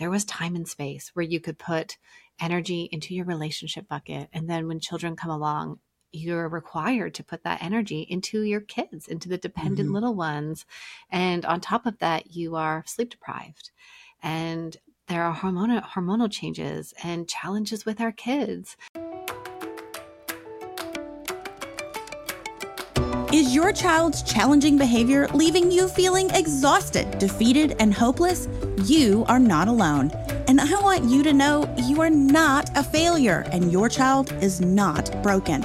there was time and space where you could put energy into your relationship bucket. And then when children come along, you're required to put that energy into your kids, into the dependent mm-hmm. little ones. And on top of that, you are sleep deprived. And there are hormonal hormonal changes and challenges with our kids. Is your child's challenging behavior leaving you feeling exhausted, defeated, and hopeless? You are not alone. And I want you to know you are not a failure and your child is not broken.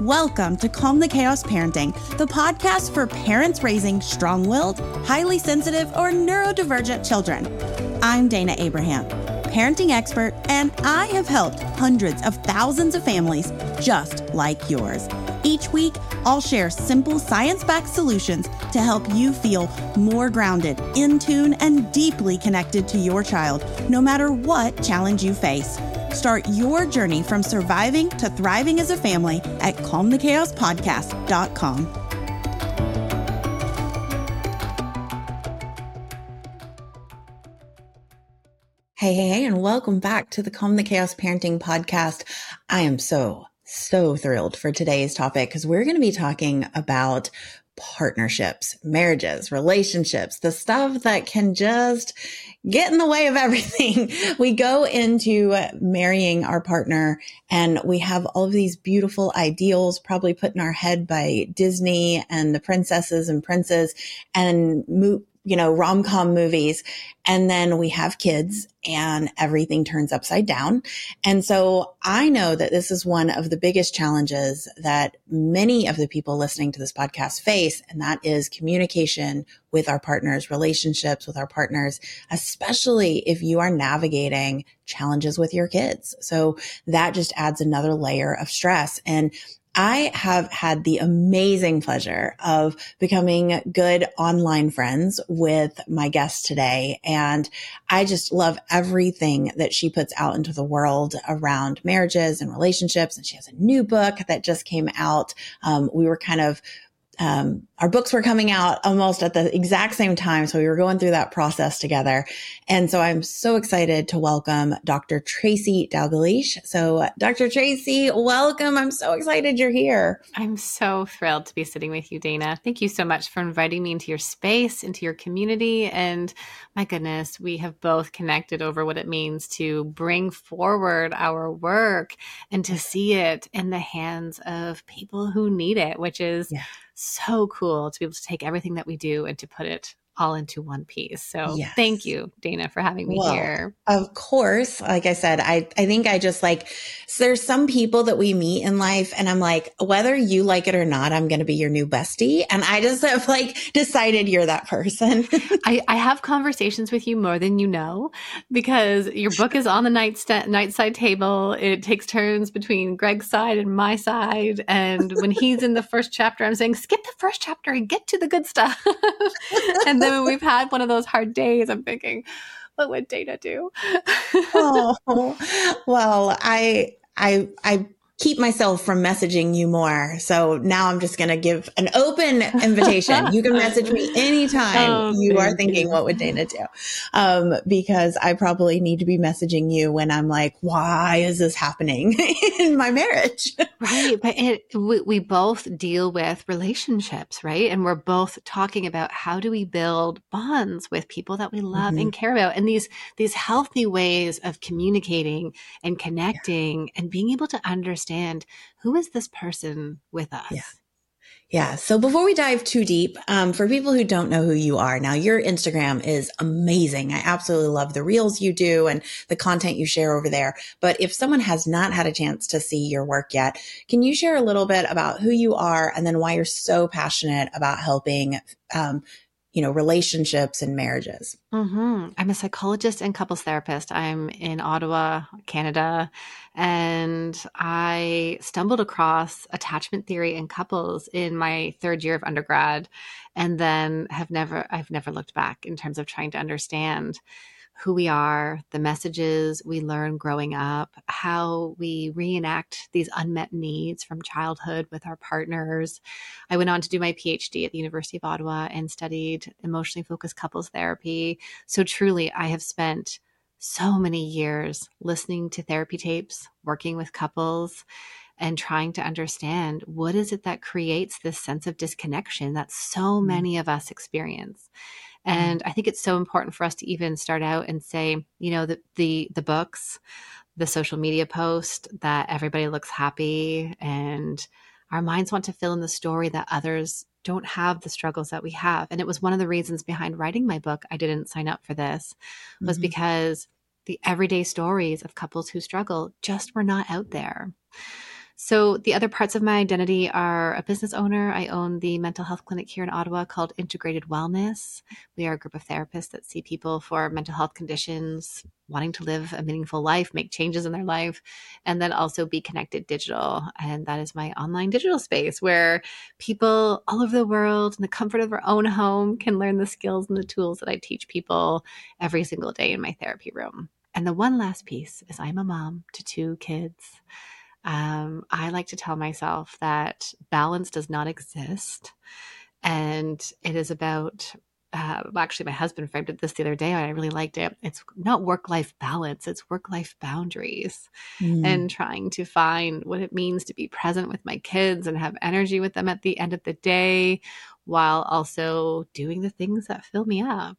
Welcome to Calm the Chaos Parenting, the podcast for parents raising strong willed, highly sensitive, or neurodivergent children. I'm Dana Abraham, parenting expert, and I have helped hundreds of thousands of families just like yours. Each week, I'll share simple science backed solutions to help you feel more grounded, in tune, and deeply connected to your child, no matter what challenge you face. Start your journey from surviving to thriving as a family at calmthechaospodcast.com. Hey, hey, hey, and welcome back to the Calm the Chaos Parenting Podcast. I am so, so thrilled for today's topic because we're going to be talking about partnerships, marriages, relationships, the stuff that can just get in the way of everything. we go into marrying our partner and we have all of these beautiful ideals probably put in our head by Disney and the princesses and princes and mo- you know, rom com movies. And then we have kids and everything turns upside down. And so I know that this is one of the biggest challenges that many of the people listening to this podcast face. And that is communication with our partners, relationships with our partners, especially if you are navigating challenges with your kids. So that just adds another layer of stress. And I have had the amazing pleasure of becoming good online friends with my guest today. And I just love everything that she puts out into the world around marriages and relationships. And she has a new book that just came out. Um, we were kind of um, our books were coming out almost at the exact same time. So we were going through that process together. And so I'm so excited to welcome Dr. Tracy Dalgleish. So Dr. Tracy, welcome. I'm so excited you're here. I'm so thrilled to be sitting with you, Dana. Thank you so much for inviting me into your space, into your community. And my goodness, we have both connected over what it means to bring forward our work and to see it in the hands of people who need it, which is yeah so cool to be able to take everything that we do and to put it all into one piece. So yes. thank you, Dana, for having me well, here. Of course. Like I said, I, I think I just like, so there's some people that we meet in life and I'm like, whether you like it or not, I'm going to be your new bestie. And I just have like decided you're that person. I, I have conversations with you more than you know because your book is on the night st- nightside table. It takes turns between Greg's side and my side. And when he's in the first chapter, I'm saying, skip the first chapter and get to the good stuff. and then when we've had one of those hard days, I'm thinking, what would Dana do? oh, well, I, I, I keep myself from messaging you more. So now I'm just going to give an open invitation. you can message me anytime oh, you are thinking, you. what would Dana do? Um, because I probably need to be messaging you when I'm like, why is this happening in my marriage? right. But it, we, we both deal with relationships, right? And we're both talking about how do we build bonds with people that we love mm-hmm. and care about and these, these healthy ways of communicating and connecting yeah. and being able to understand understand who is this person with us. Yeah. Yeah. So before we dive too deep, um, for people who don't know who you are, now your Instagram is amazing. I absolutely love the reels you do and the content you share over there. But if someone has not had a chance to see your work yet, can you share a little bit about who you are and then why you're so passionate about helping um, you know, relationships and marriages. Mm-hmm. I'm a psychologist and couples therapist. I'm in Ottawa, Canada, and I stumbled across attachment theory in couples in my third year of undergrad, and then have never, I've never looked back in terms of trying to understand who we are, the messages we learn growing up, how we reenact these unmet needs from childhood with our partners. I went on to do my PhD at the University of Ottawa and studied emotionally focused couples therapy. So truly, I have spent so many years listening to therapy tapes, working with couples, and trying to understand what is it that creates this sense of disconnection that so mm. many of us experience. Mm. And I think it's so important for us to even start out and say, you know, the the the books, the social media post that everybody looks happy and our minds want to fill in the story that others don't have the struggles that we have. And it was one of the reasons behind writing my book. I didn't sign up for this was mm-hmm. because the everyday stories of couples who struggle just were not out there. So, the other parts of my identity are a business owner. I own the mental health clinic here in Ottawa called Integrated Wellness. We are a group of therapists that see people for mental health conditions, wanting to live a meaningful life, make changes in their life, and then also be connected digital. And that is my online digital space where people all over the world in the comfort of their own home can learn the skills and the tools that I teach people every single day in my therapy room. And the one last piece is I'm a mom to two kids. Um, I like to tell myself that balance does not exist. And it is about, uh, actually, my husband framed it this the other day. And I really liked it. It's not work life balance, it's work life boundaries mm. and trying to find what it means to be present with my kids and have energy with them at the end of the day while also doing the things that fill me up.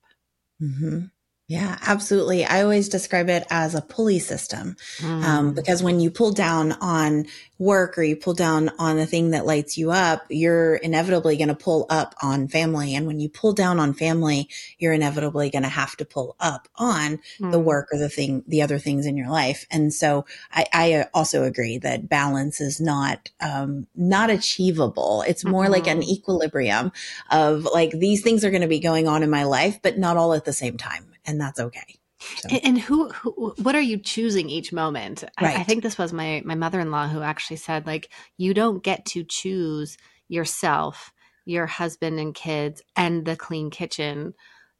Mm-hmm. Yeah, absolutely. I always describe it as a pulley system um, mm. um, because when you pull down on work or you pull down on the thing that lights you up, you're inevitably going to pull up on family. And when you pull down on family, you're inevitably going to have to pull up on mm. the work or the thing, the other things in your life. And so I, I also agree that balance is not, um, not achievable. It's more mm-hmm. like an mm-hmm. equilibrium of like, these things are going to be going on in my life, but not all at the same time and that's okay. So. And who, who, what are you choosing each moment? Right. I, I think this was my my mother in law who actually said, like, you don't get to choose yourself, your husband and kids, and the clean kitchen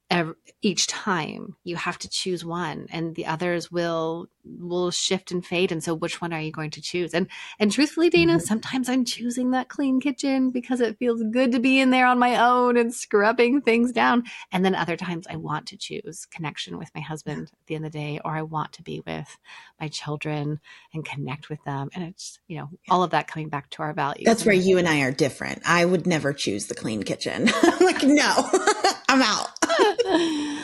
every, each time you have to choose one and the others will will shift and fade and so which one are you going to choose? And and truthfully dana mm-hmm. sometimes i'm choosing that clean kitchen because it feels good to be in there on my own and scrubbing things down and then other times i want to choose connection with my husband at the end of the day or i want to be with my children and connect with them and it's you know all of that coming back to our values that's where you and i are different. I would never choose the clean kitchen. Like no i'm out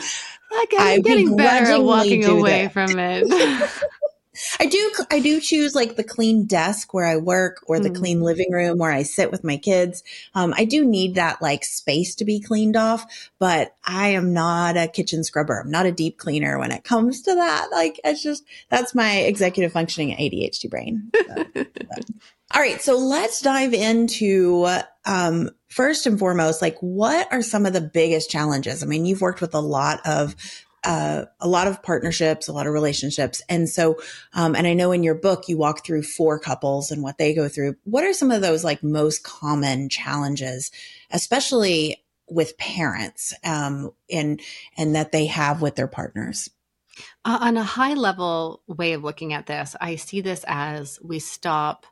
like I'm getting better at walking away that. from it. I do I do choose like the clean desk where I work or the mm. clean living room where I sit with my kids. Um, I do need that like space to be cleaned off, but I am not a kitchen scrubber. I'm not a deep cleaner when it comes to that. Like it's just that's my executive functioning ADHD brain. So, All right, so let's dive into um, first and foremost, like what are some of the biggest challenges? I mean, you've worked with a lot of uh, a lot of partnerships, a lot of relationships. And so, um, and I know in your book, you walk through four couples and what they go through. What are some of those like most common challenges, especially with parents, um, and, and that they have with their partners? Uh, on a high level way of looking at this, I see this as we stop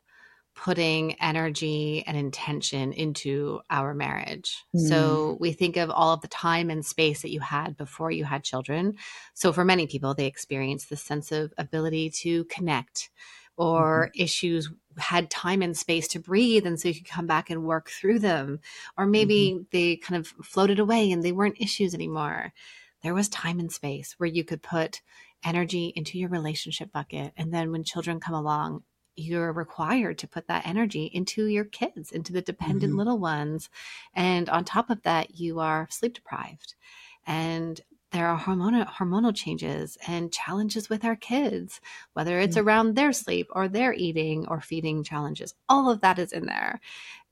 putting energy and intention into our marriage. Mm. So we think of all of the time and space that you had before you had children. So for many people, they experience this sense of ability to connect or mm-hmm. issues had time and space to breathe and so you could come back and work through them or maybe mm-hmm. they kind of floated away and they weren't issues anymore there was time and space where you could put energy into your relationship bucket and then when children come along you're required to put that energy into your kids, into the dependent mm-hmm. little ones. And on top of that, you are sleep deprived. And there are hormonal hormonal changes and challenges with our kids, whether it's mm-hmm. around their sleep or their eating or feeding challenges. All of that is in there.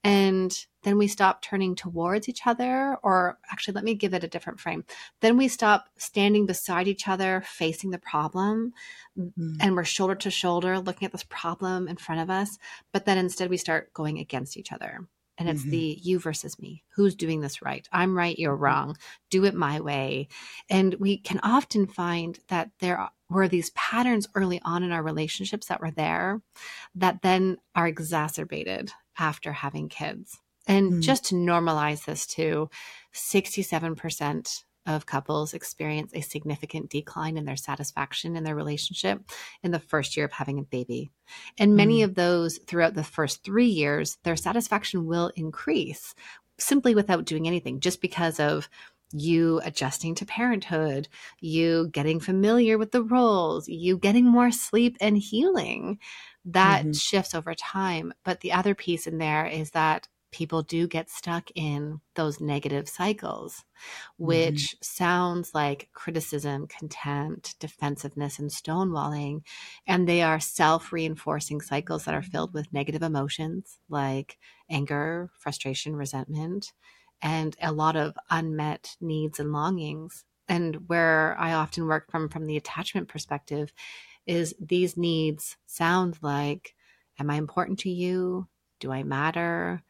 And then we stop turning towards each other, or actually, let me give it a different frame. Then we stop standing beside each other, facing the problem, mm-hmm. and we're shoulder to shoulder looking at this problem in front of us. But then instead, we start going against each other. And it's mm-hmm. the you versus me. Who's doing this right? I'm right, you're mm-hmm. wrong. Do it my way. And we can often find that there were these patterns early on in our relationships that were there that then are exacerbated after having kids. And mm. just to normalize this too, 67% of couples experience a significant decline in their satisfaction in their relationship in the first year of having a baby. And many mm. of those throughout the first three years, their satisfaction will increase simply without doing anything, just because of you adjusting to parenthood, you getting familiar with the roles, you getting more sleep and healing. That mm-hmm. shifts over time. But the other piece in there is that people do get stuck in those negative cycles, which mm-hmm. sounds like criticism, contempt, defensiveness, and stonewalling. And they are self reinforcing cycles that are filled with negative emotions like anger, frustration, resentment, and a lot of unmet needs and longings. And where I often work from from the attachment perspective is these needs sound like am I important to you? Do I matter?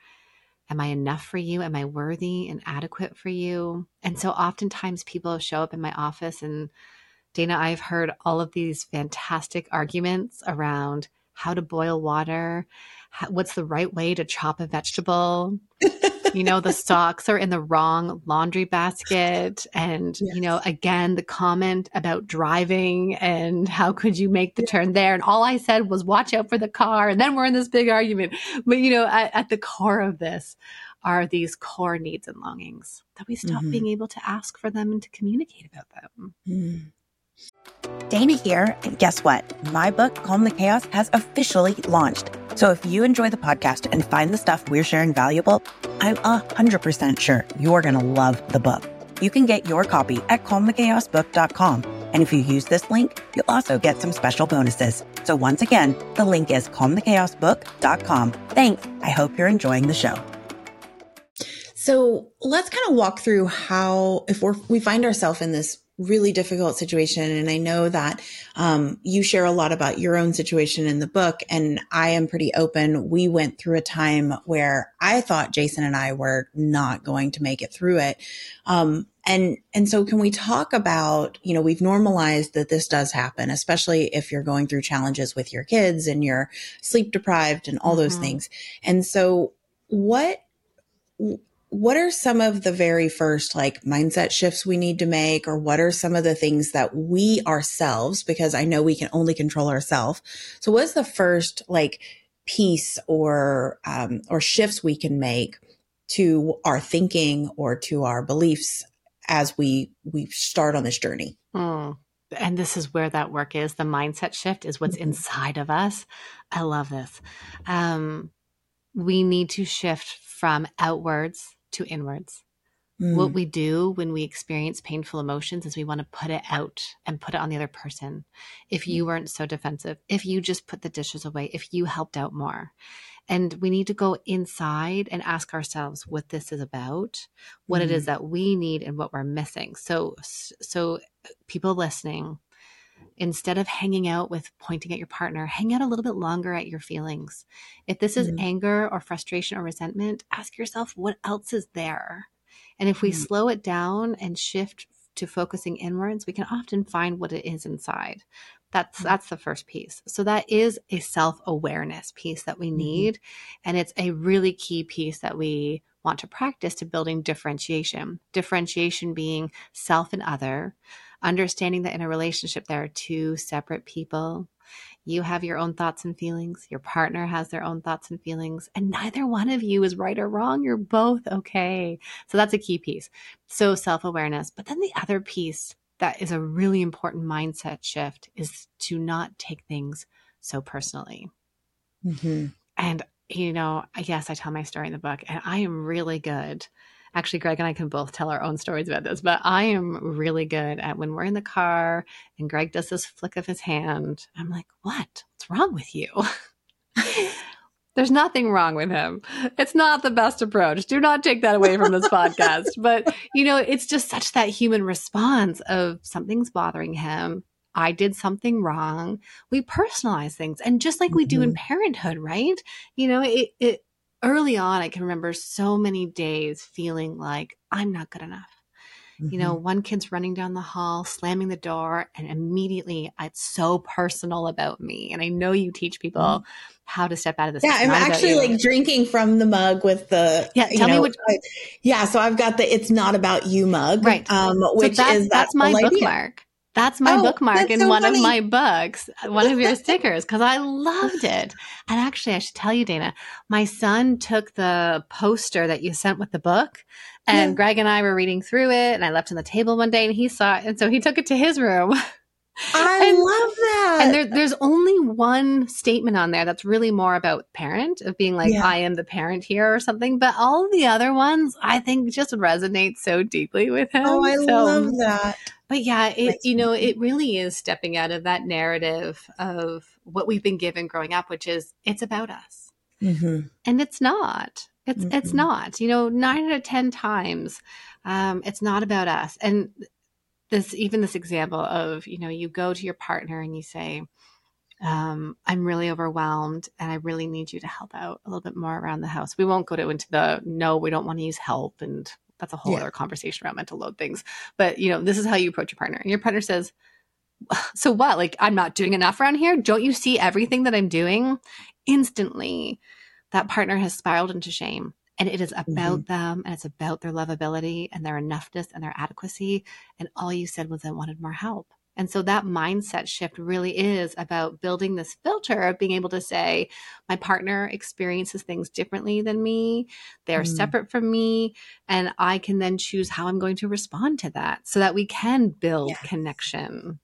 Am I enough for you? Am I worthy and adequate for you? And so oftentimes people show up in my office and Dana, I've heard all of these fantastic arguments around how to boil water, how, what's the right way to chop a vegetable. you know, the socks are in the wrong laundry basket. And, yes. you know, again, the comment about driving and how could you make the turn there? And all I said was watch out for the car. And then we're in this big argument. But, you know, at, at the core of this are these core needs and longings that we stop mm-hmm. being able to ask for them and to communicate about them. Mm. Dana here, and guess what? My book, Calm the Chaos, has officially launched. So if you enjoy the podcast and find the stuff we're sharing valuable, I'm 100% sure you're going to love the book. You can get your copy at calmthechaosbook.com. And if you use this link, you'll also get some special bonuses. So once again, the link is calmthechaosbook.com. Thanks. I hope you're enjoying the show. So let's kind of walk through how, if we're, we find ourselves in this really difficult situation. And I know that um, you share a lot about your own situation in the book. And I am pretty open. We went through a time where I thought Jason and I were not going to make it through it. Um, and, and so can we talk about, you know, we've normalized that this does happen, especially if you're going through challenges with your kids and you're sleep deprived and all mm-hmm. those things. And so what, what are some of the very first like mindset shifts we need to make? Or what are some of the things that we ourselves because i know we can only control ourselves so what's the first like piece or um, or shifts we can make to our thinking or to our beliefs as we we start on this journey? Mm. and this is where that work is. The mindset shift is what's mm-hmm. inside of us. I love this. Um, we need to shift from outwards to inwards. Mm. What we do when we experience painful emotions is we want to put it out and put it on the other person. If you weren't so defensive, if you just put the dishes away, if you helped out more. And we need to go inside and ask ourselves what this is about, what mm. it is mm. that we need and what we're missing. So so people listening, instead of hanging out with pointing at your partner, hang out a little bit longer at your feelings. If this is mm-hmm. anger or frustration or resentment, ask yourself what else is there. And if we mm-hmm. slow it down and shift to focusing inwards, we can often find what it is inside. That's mm-hmm. that's the first piece. So that is a self-awareness piece that we need and it's a really key piece that we want to practice to building differentiation. Differentiation being self and other, understanding that in a relationship there are two separate people. You have your own thoughts and feelings, your partner has their own thoughts and feelings, and neither one of you is right or wrong. You're both okay. So that's a key piece. So self awareness. But then the other piece that is a really important mindset shift is to not take things so personally. Mm-hmm. And, you know, yes, I tell my story in the book, and I am really good actually greg and i can both tell our own stories about this but i am really good at when we're in the car and greg does this flick of his hand i'm like what what's wrong with you there's nothing wrong with him it's not the best approach do not take that away from this podcast but you know it's just such that human response of something's bothering him I did something wrong. We personalize things. And just like we do in mm-hmm. parenthood, right? You know, it, it early on, I can remember so many days feeling like I'm not good enough. Mm-hmm. You know, mm-hmm. one kid's running down the hall, slamming the door, and immediately it's so personal about me. And I know you teach people mm-hmm. how to step out of this. Yeah, I'm actually like drinking from the mug with the yeah. Tell know, me what. yeah, so I've got the "It's Not About You" mug, right? Um, which so that's, is that that's my bookmark. That's my oh, bookmark in so one funny. of my books, one of your stickers, because I loved it. And actually, I should tell you, Dana, my son took the poster that you sent with the book, and yeah. Greg and I were reading through it, and I left on the table one day, and he saw it, and so he took it to his room. I and, love that. And there, there's only one statement on there that's really more about parent of being like, yeah. I am the parent here or something. But all the other ones, I think just resonate so deeply with him. Oh, I so, love that. But yeah, it, you know, it really is stepping out of that narrative of what we've been given growing up, which is it's about us. Mm-hmm. And it's not. It's mm-hmm. it's not. You know, nine out of ten times, um, it's not about us. And this even this example of you know you go to your partner and you say um, i'm really overwhelmed and i really need you to help out a little bit more around the house. We won't go to into the no we don't want to use help and that's a whole yeah. other conversation around mental load things. But you know this is how you approach your partner. And your partner says so what? Like i'm not doing enough around here? Don't you see everything that i'm doing? Instantly that partner has spiraled into shame and it is about mm-hmm. them and it's about their lovability and their enoughness and their adequacy. And all you said was, I wanted more help. And so that mindset shift really is about building this filter of being able to say, my partner experiences things differently than me. They're mm. separate from me. And I can then choose how I'm going to respond to that so that we can build yes. connection.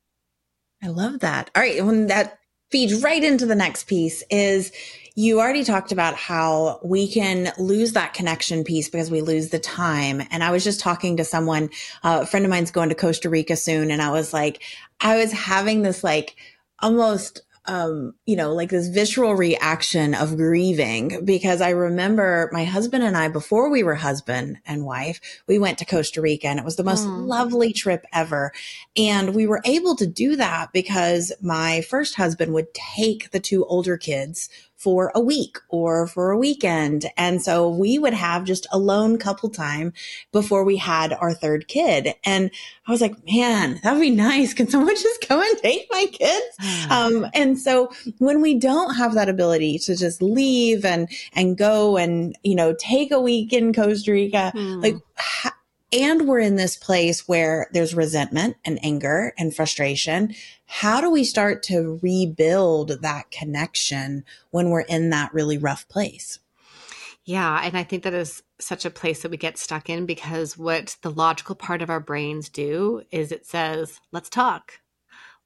I love that. All right. When that feeds right into the next piece is you already talked about how we can lose that connection piece because we lose the time. And I was just talking to someone, uh, a friend of mine's going to Costa Rica soon. And I was like, I was having this like almost um, you know, like this visceral reaction of grieving because I remember my husband and I, before we were husband and wife, we went to Costa Rica and it was the most mm. lovely trip ever. And we were able to do that because my first husband would take the two older kids for a week or for a weekend. And so we would have just alone couple time before we had our third kid. And I was like, man, that would be nice. Can someone just go and take my kids? Um, and so when we don't have that ability to just leave and, and go and, you know, take a week in Costa Rica, mm. like, ha- and we're in this place where there's resentment and anger and frustration. How do we start to rebuild that connection when we're in that really rough place? Yeah. And I think that is such a place that we get stuck in because what the logical part of our brains do is it says, let's talk.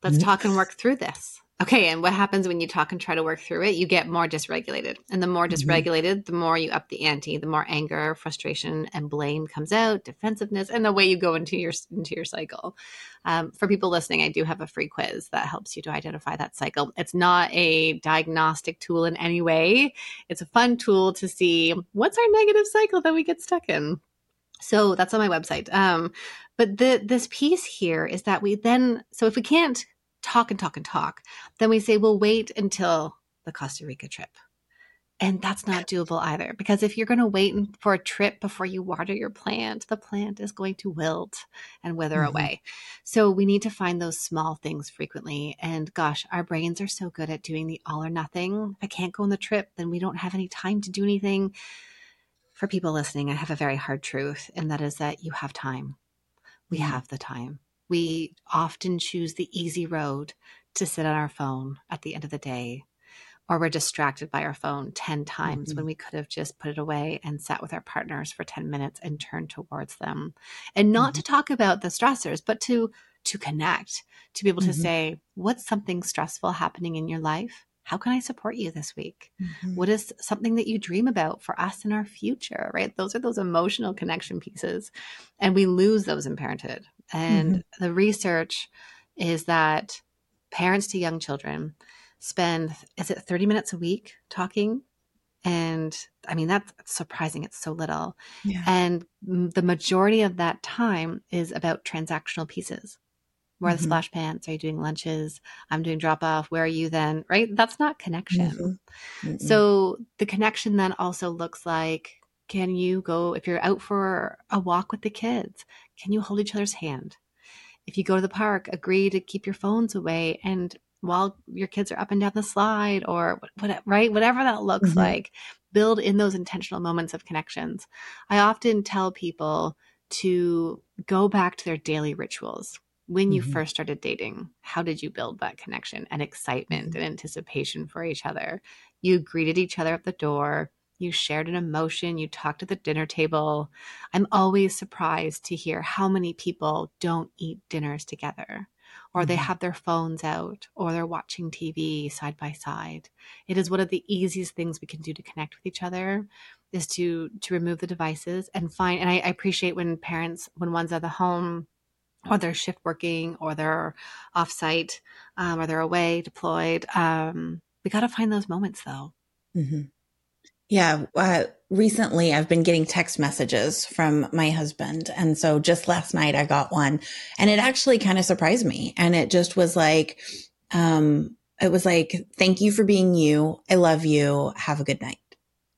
Let's mm-hmm. talk and work through this. Okay, and what happens when you talk and try to work through it? You get more dysregulated. And the more mm-hmm. dysregulated, the more you up the ante, the more anger, frustration, and blame comes out, defensiveness, and the way you go into your into your cycle. Um, for people listening, I do have a free quiz that helps you to identify that cycle. It's not a diagnostic tool in any way. It's a fun tool to see what's our negative cycle that we get stuck in. So that's on my website. Um, but the this piece here is that we then so if we can't talk and talk and talk. Then we say, we'll wait until the Costa Rica trip. And that's not doable either because if you're going to wait for a trip before you water your plant, the plant is going to wilt and wither mm-hmm. away. So we need to find those small things frequently. And gosh, our brains are so good at doing the all or nothing. If I can't go on the trip, then we don't have any time to do anything. For people listening, I have a very hard truth, and that is that you have time. We mm-hmm. have the time we often choose the easy road to sit on our phone at the end of the day or we're distracted by our phone 10 times mm-hmm. when we could have just put it away and sat with our partners for 10 minutes and turned towards them and not mm-hmm. to talk about the stressors but to to connect to be able to mm-hmm. say what's something stressful happening in your life how can I support you this week? Mm-hmm. What is something that you dream about for us in our future, right? Those are those emotional connection pieces. And we lose those in parenthood. And mm-hmm. the research is that parents to young children spend, is it 30 minutes a week talking? And I mean, that's surprising. It's so little. Yeah. And the majority of that time is about transactional pieces where mm-hmm. the splash pants? Are you doing lunches? I'm doing drop off. Where are you then? Right? That's not connection. Mm-hmm. Mm-hmm. So the connection then also looks like can you go if you're out for a walk with the kids can you hold each other's hand? If you go to the park, agree to keep your phones away and while your kids are up and down the slide or what, right whatever that looks mm-hmm. like build in those intentional moments of connections i often tell people to go back to their daily rituals when you mm-hmm. first started dating how did you build that connection and excitement mm-hmm. and anticipation for each other you greeted each other at the door you shared an emotion, you talked at the dinner table. I'm always surprised to hear how many people don't eat dinners together or they mm-hmm. have their phones out, or they're watching TV side by side. It is one of the easiest things we can do to connect with each other is to to remove the devices and find. And I, I appreciate when parents, when one's at the home, or they're shift working, or they're offsite, um, or they're away deployed. Um, we got to find those moments, though. Mm-hmm. Yeah. Uh, recently, I've been getting text messages from my husband. And so just last night, I got one and it actually kind of surprised me. And it just was like, um, it was like, thank you for being you. I love you. Have a good night.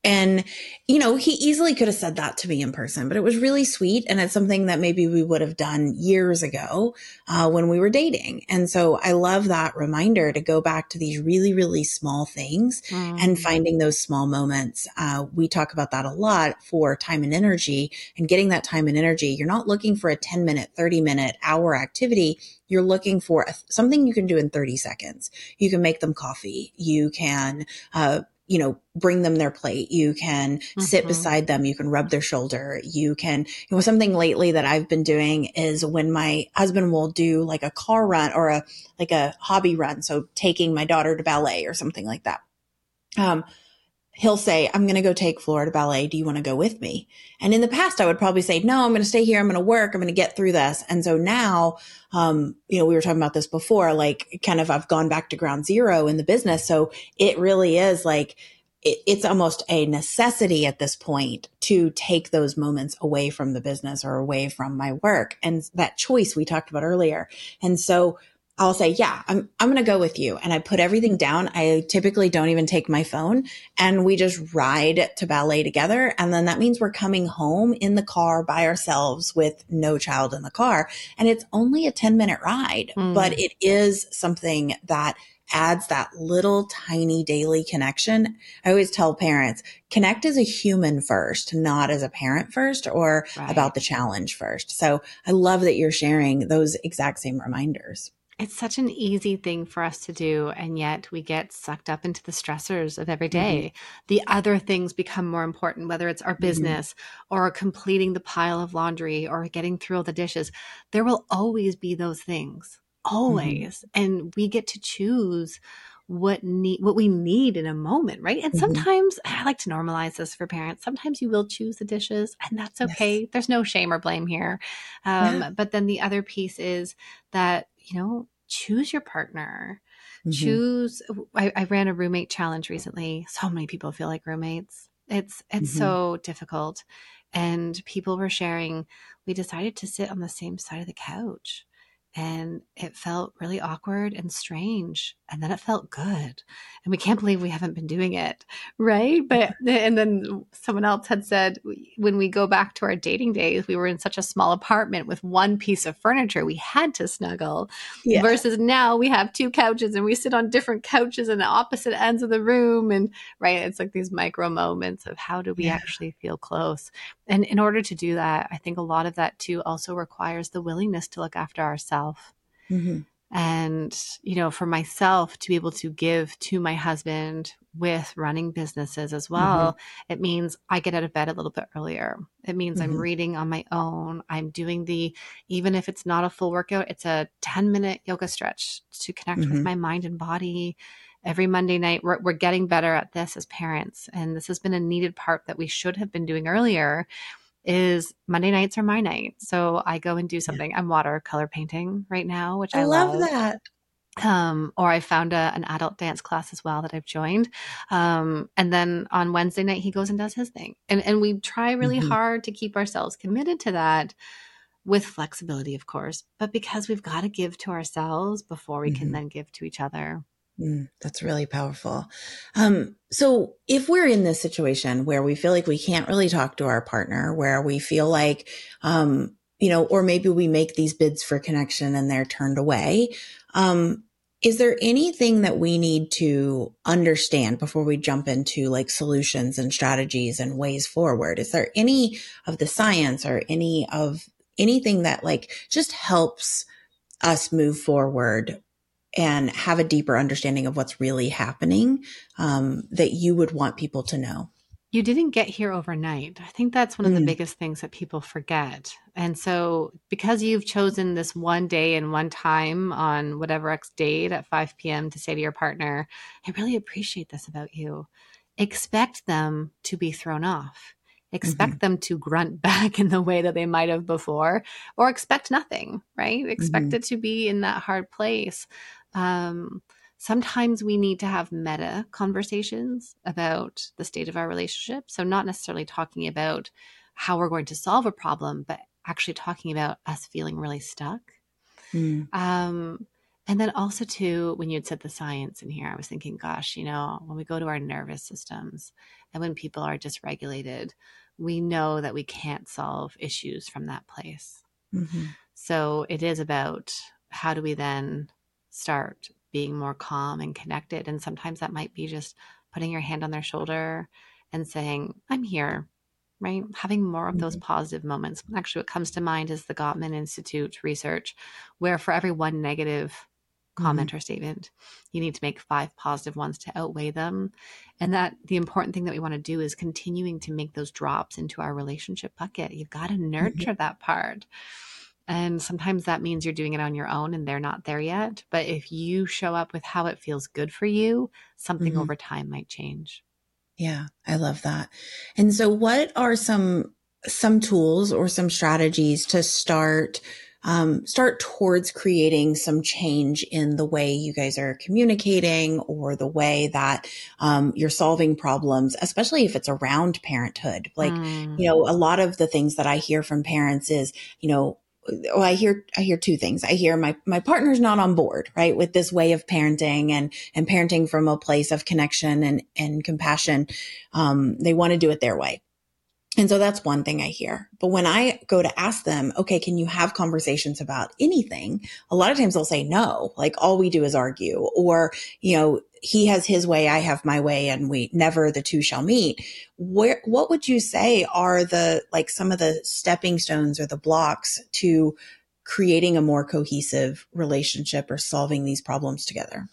And, you know, he easily could have said that to me in person, but it was really sweet. And it's something that maybe we would have done years ago uh, when we were dating. And so I love that reminder to go back to these really, really small things mm. and finding those small moments. Uh, we talk about that a lot for time and energy and getting that time and energy. You're not looking for a 10 minute, 30 minute, hour activity you're looking for a, something you can do in 30 seconds. You can make them coffee. You can, uh, you know, bring them their plate. You can mm-hmm. sit beside them. You can rub their shoulder. You can, you know, something lately that I've been doing is when my husband will do like a car run or a, like a hobby run. So taking my daughter to ballet or something like that. Um, he'll say, I'm going to go take Florida ballet. Do you want to go with me? And in the past, I would probably say, no, I'm going to stay here. I'm going to work. I'm going to get through this. And so now, um, you know, we were talking about this before, like kind of I've gone back to ground zero in the business. So it really is like, it, it's almost a necessity at this point to take those moments away from the business or away from my work and that choice we talked about earlier. And so I'll say, yeah, I'm, I'm going to go with you. And I put everything down. I typically don't even take my phone and we just ride to ballet together. And then that means we're coming home in the car by ourselves with no child in the car. And it's only a 10 minute ride, mm. but it is something that adds that little tiny daily connection. I always tell parents, connect as a human first, not as a parent first or right. about the challenge first. So I love that you're sharing those exact same reminders. It's such an easy thing for us to do. And yet we get sucked up into the stressors of every day. Mm-hmm. The other things become more important, whether it's our mm-hmm. business mm-hmm. or completing the pile of laundry or getting through all the dishes. There will always be those things, mm-hmm. always. Mm-hmm. And we get to choose what need what we need in a moment right and mm-hmm. sometimes i like to normalize this for parents sometimes you will choose the dishes and that's okay yes. there's no shame or blame here um, yeah. but then the other piece is that you know, choose your partner. Mm-hmm. Choose. I, I, ran a roommate challenge recently. So many people feel like roommates. It's it's mm-hmm. so difficult, and people were sharing. We decided to sit on the same side of the couch, and it felt really awkward and strange and then it felt good. And we can't believe we haven't been doing it right? But and then someone else had said when we go back to our dating days we were in such a small apartment with one piece of furniture we had to snuggle yeah. versus now we have two couches and we sit on different couches in the opposite ends of the room and right it's like these micro moments of how do we yeah. actually feel close? And in order to do that i think a lot of that too also requires the willingness to look after ourselves mm-hmm and you know for myself to be able to give to my husband with running businesses as well mm-hmm. it means i get out of bed a little bit earlier it means mm-hmm. i'm reading on my own i'm doing the even if it's not a full workout it's a 10 minute yoga stretch to connect mm-hmm. with my mind and body every monday night we're, we're getting better at this as parents and this has been a needed part that we should have been doing earlier is Monday nights are my night. So I go and do something. I'm watercolor painting right now, which I, I love, love. that. Um, or I found a, an adult dance class as well that I've joined. Um, and then on Wednesday night, he goes and does his thing. And, and we try really mm-hmm. hard to keep ourselves committed to that with flexibility, of course, but because we've got to give to ourselves before we mm-hmm. can then give to each other. Mm, that's really powerful. Um, so if we're in this situation where we feel like we can't really talk to our partner, where we feel like, um, you know, or maybe we make these bids for connection and they're turned away. Um, is there anything that we need to understand before we jump into like solutions and strategies and ways forward? Is there any of the science or any of anything that like just helps us move forward and have a deeper understanding of what's really happening um, that you would want people to know? You didn't get here overnight. I think that's one of the mm. biggest things that people forget. And so, because you've chosen this one day and one time on whatever X date at 5 p.m. to say to your partner, I really appreciate this about you, expect them to be thrown off. Expect mm-hmm. them to grunt back in the way that they might have before, or expect nothing, right? Expect mm-hmm. it to be in that hard place. Um, sometimes we need to have meta conversations about the state of our relationship. So, not necessarily talking about how we're going to solve a problem, but actually talking about us feeling really stuck. Mm. Um, and then also, too, when you had said the science in here, I was thinking, gosh, you know, when we go to our nervous systems and when people are dysregulated, we know that we can't solve issues from that place. Mm-hmm. So, it is about how do we then start being more calm and connected. And sometimes that might be just putting your hand on their shoulder and saying, I'm here, right? Having more of mm-hmm. those positive moments. Actually, what comes to mind is the Gottman Institute research, where for every one negative comment mm-hmm. or statement, you need to make five positive ones to outweigh them. And that the important thing that we want to do is continuing to make those drops into our relationship bucket. You've got to mm-hmm. nurture mm-hmm. that part. And sometimes that means you're doing it on your own and they're not there yet. But if you show up with how it feels good for you, something mm-hmm. over time might change. Yeah, I love that. And so what are some some tools or some strategies to start um, start towards creating some change in the way you guys are communicating or the way that um, you're solving problems, especially if it's around parenthood. Like, mm. you know, a lot of the things that I hear from parents is, you know, well, I hear, I hear two things. I hear my, my partner's not on board, right? With this way of parenting and, and parenting from a place of connection and, and compassion. Um, they want to do it their way. And so that's one thing I hear. But when I go to ask them, okay, can you have conversations about anything? A lot of times they'll say no, like all we do is argue or, you know, he has his way, I have my way, and we never the two shall meet. Where, what would you say are the, like some of the stepping stones or the blocks to creating a more cohesive relationship or solving these problems together?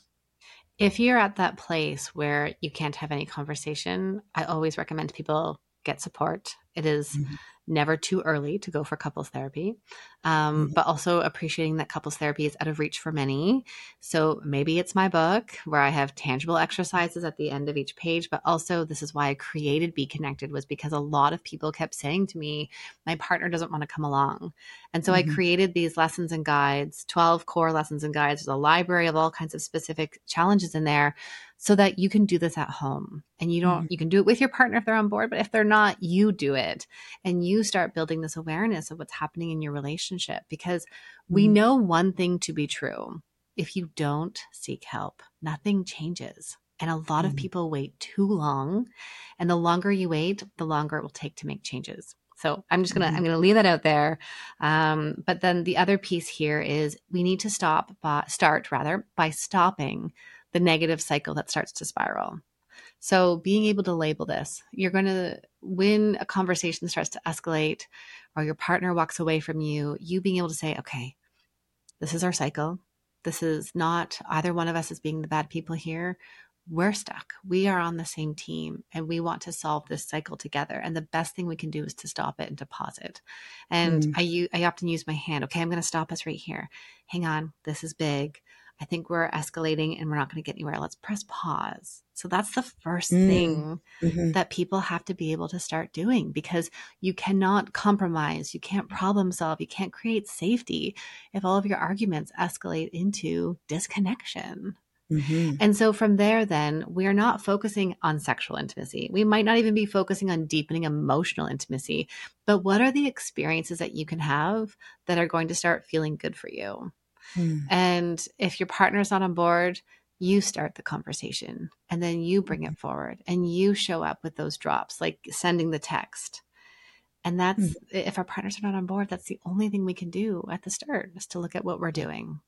If you're at that place where you can't have any conversation, I always recommend people get support. It is mm-hmm never too early to go for couples therapy, um, mm-hmm. but also appreciating that couples therapy is out of reach for many. So maybe it's my book where I have tangible exercises at the end of each page, but also this is why I created Be Connected was because a lot of people kept saying to me, my partner doesn't want to come along. And so mm-hmm. I created these lessons and guides, 12 core lessons and guides. There's a library of all kinds of specific challenges in there so that you can do this at home and you don't mm-hmm. you can do it with your partner if they're on board but if they're not you do it and you start building this awareness of what's happening in your relationship because mm-hmm. we know one thing to be true if you don't seek help nothing changes and a lot mm-hmm. of people wait too long and the longer you wait the longer it will take to make changes so I'm just gonna I'm mm-hmm. gonna leave that out there. Um, but then the other piece here is we need to stop by, start rather by stopping the negative cycle that starts to spiral. So, being able to label this, you're going to, when a conversation starts to escalate or your partner walks away from you, you being able to say, okay, this is our cycle. This is not either one of us is being the bad people here. We're stuck. We are on the same team and we want to solve this cycle together. And the best thing we can do is to stop it and to pause it. And mm. I, I often use my hand. Okay, I'm going to stop us right here. Hang on. This is big. I think we're escalating and we're not going to get anywhere. Let's press pause. So that's the first mm. thing mm-hmm. that people have to be able to start doing because you cannot compromise, you can't problem solve, you can't create safety if all of your arguments escalate into disconnection. Mm-hmm. And so from there, then we are not focusing on sexual intimacy. We might not even be focusing on deepening emotional intimacy, but what are the experiences that you can have that are going to start feeling good for you? Mm. And if your partner's not on board, you start the conversation and then you bring it forward and you show up with those drops, like sending the text. And that's, mm. if our partners are not on board, that's the only thing we can do at the start is to look at what we're doing.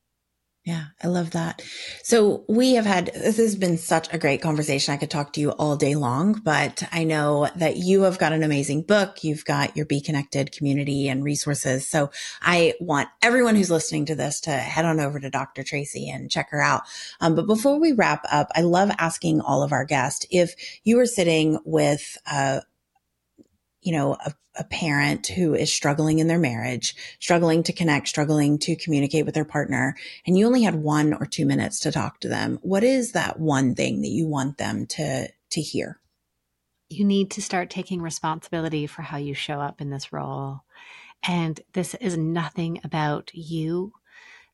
Yeah, I love that. So we have had, this has been such a great conversation. I could talk to you all day long, but I know that you have got an amazing book. You've got your Be Connected community and resources. So I want everyone who's listening to this to head on over to Dr. Tracy and check her out. Um, but before we wrap up, I love asking all of our guests if you were sitting with, uh, you know, a, a, parent who is struggling in their marriage, struggling to connect, struggling to communicate with their partner, and you only had one or two minutes to talk to them, what is that one thing that you want them to, to hear? You need to start taking responsibility for how you show up in this role. And this is nothing about you.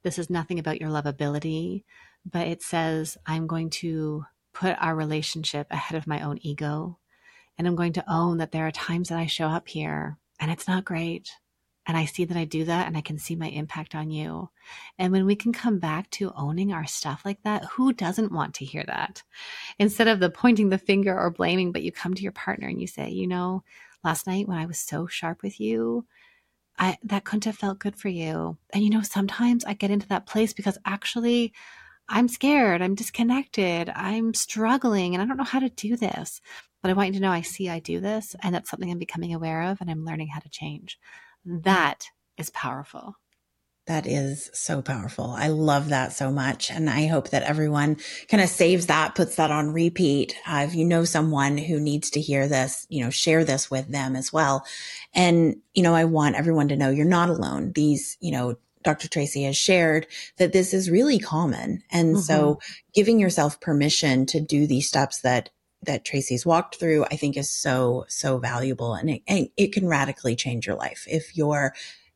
This is nothing about your lovability, but it says, I'm going to put our relationship ahead of my own ego. And I'm going to own that there are times that I show up here and it's not great. And I see that I do that and I can see my impact on you. And when we can come back to owning our stuff like that, who doesn't want to hear that? Instead of the pointing the finger or blaming, but you come to your partner and you say, you know, last night when I was so sharp with you, I that couldn't have felt good for you. And you know, sometimes I get into that place because actually I'm scared, I'm disconnected, I'm struggling, and I don't know how to do this. But I want you to know I see I do this, and that's something I'm becoming aware of, and I'm learning how to change. That is powerful. That is so powerful. I love that so much. And I hope that everyone kind of saves that, puts that on repeat. Uh, if you know someone who needs to hear this, you know, share this with them as well. And, you know, I want everyone to know you're not alone. These, you know, Dr. Tracy has shared that this is really common. And mm-hmm. so giving yourself permission to do these steps that that Tracy's walked through, I think is so, so valuable and it, and it can radically change your life if you're,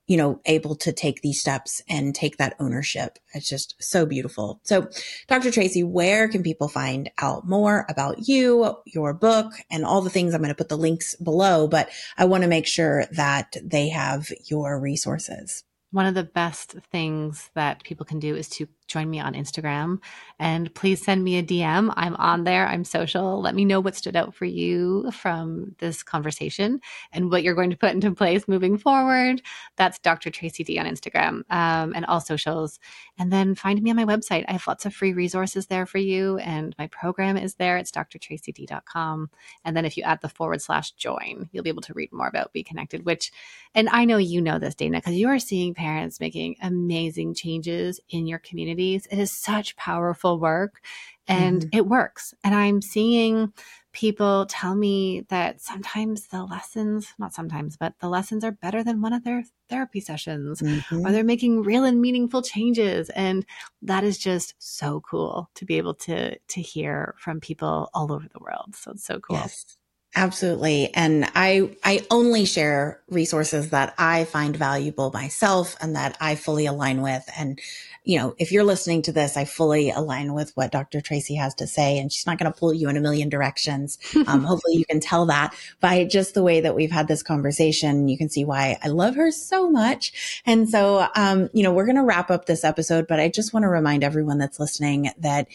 you know, able to take these steps and take that ownership. It's just so beautiful. So, Dr. Tracy, where can people find out more about you, your book, and all the things? I'm going to put the links below, but I want to make sure that they have your resources. One of the best things that people can do is to join me on Instagram and please send me a DM. I'm on there, I'm social. Let me know what stood out for you from this conversation and what you're going to put into place moving forward. That's Dr. Tracy D on Instagram um, and all socials. And then find me on my website. I have lots of free resources there for you, and my program is there. It's drtracyd.com. And then if you add the forward slash join, you'll be able to read more about Be Connected, which, and I know you know this, Dayna, because you are seeing parents making amazing changes in your community communities. It is such powerful work and mm-hmm. it works. And I'm seeing people tell me that sometimes the lessons, not sometimes, but the lessons are better than one of their therapy sessions mm-hmm. or they're making real and meaningful changes. And that is just so cool to be able to, to hear from people all over the world. So it's so cool. Yes. Absolutely. And I, I only share resources that I find valuable myself and that I fully align with. And you know, if you're listening to this, I fully align with what Dr. Tracy has to say, and she's not going to pull you in a million directions. Um, hopefully, you can tell that by just the way that we've had this conversation. You can see why I love her so much. And so, um, you know, we're going to wrap up this episode, but I just want to remind everyone that's listening that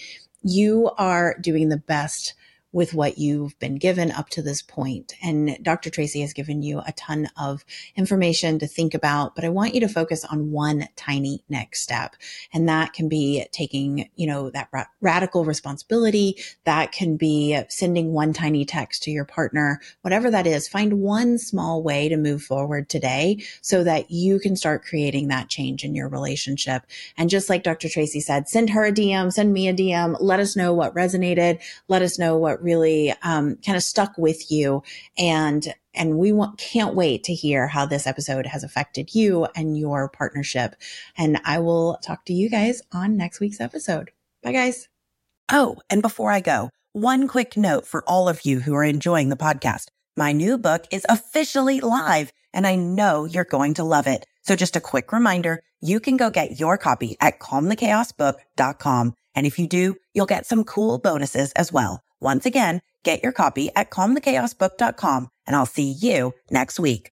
you are doing the best with what you've been given up to this point. And Dr. Tracy has given you a ton of information to think about, but I want you to focus on one tiny next step. And that can be taking, you know, that ra- radical responsibility. That can be sending one tiny text to your partner, whatever that is. Find one small way to move forward today so that you can start creating that change in your relationship. And just like Dr. Tracy said, send her a DM, send me a DM. Let us know what resonated. Let us know what really um, kind of stuck with you and and we want, can't wait to hear how this episode has affected you and your partnership. And I will talk to you guys on next week's episode. Bye, guys. Oh, and before I go, one quick note for all of you who are enjoying the podcast. My new book is officially live, and I know you're going to love it. So just a quick reminder, you can go get your copy at calmthechaosbook.com. And if you do, you'll get some cool bonuses as well. Once again, get your copy at calmthechaosbook.com and I'll see you next week.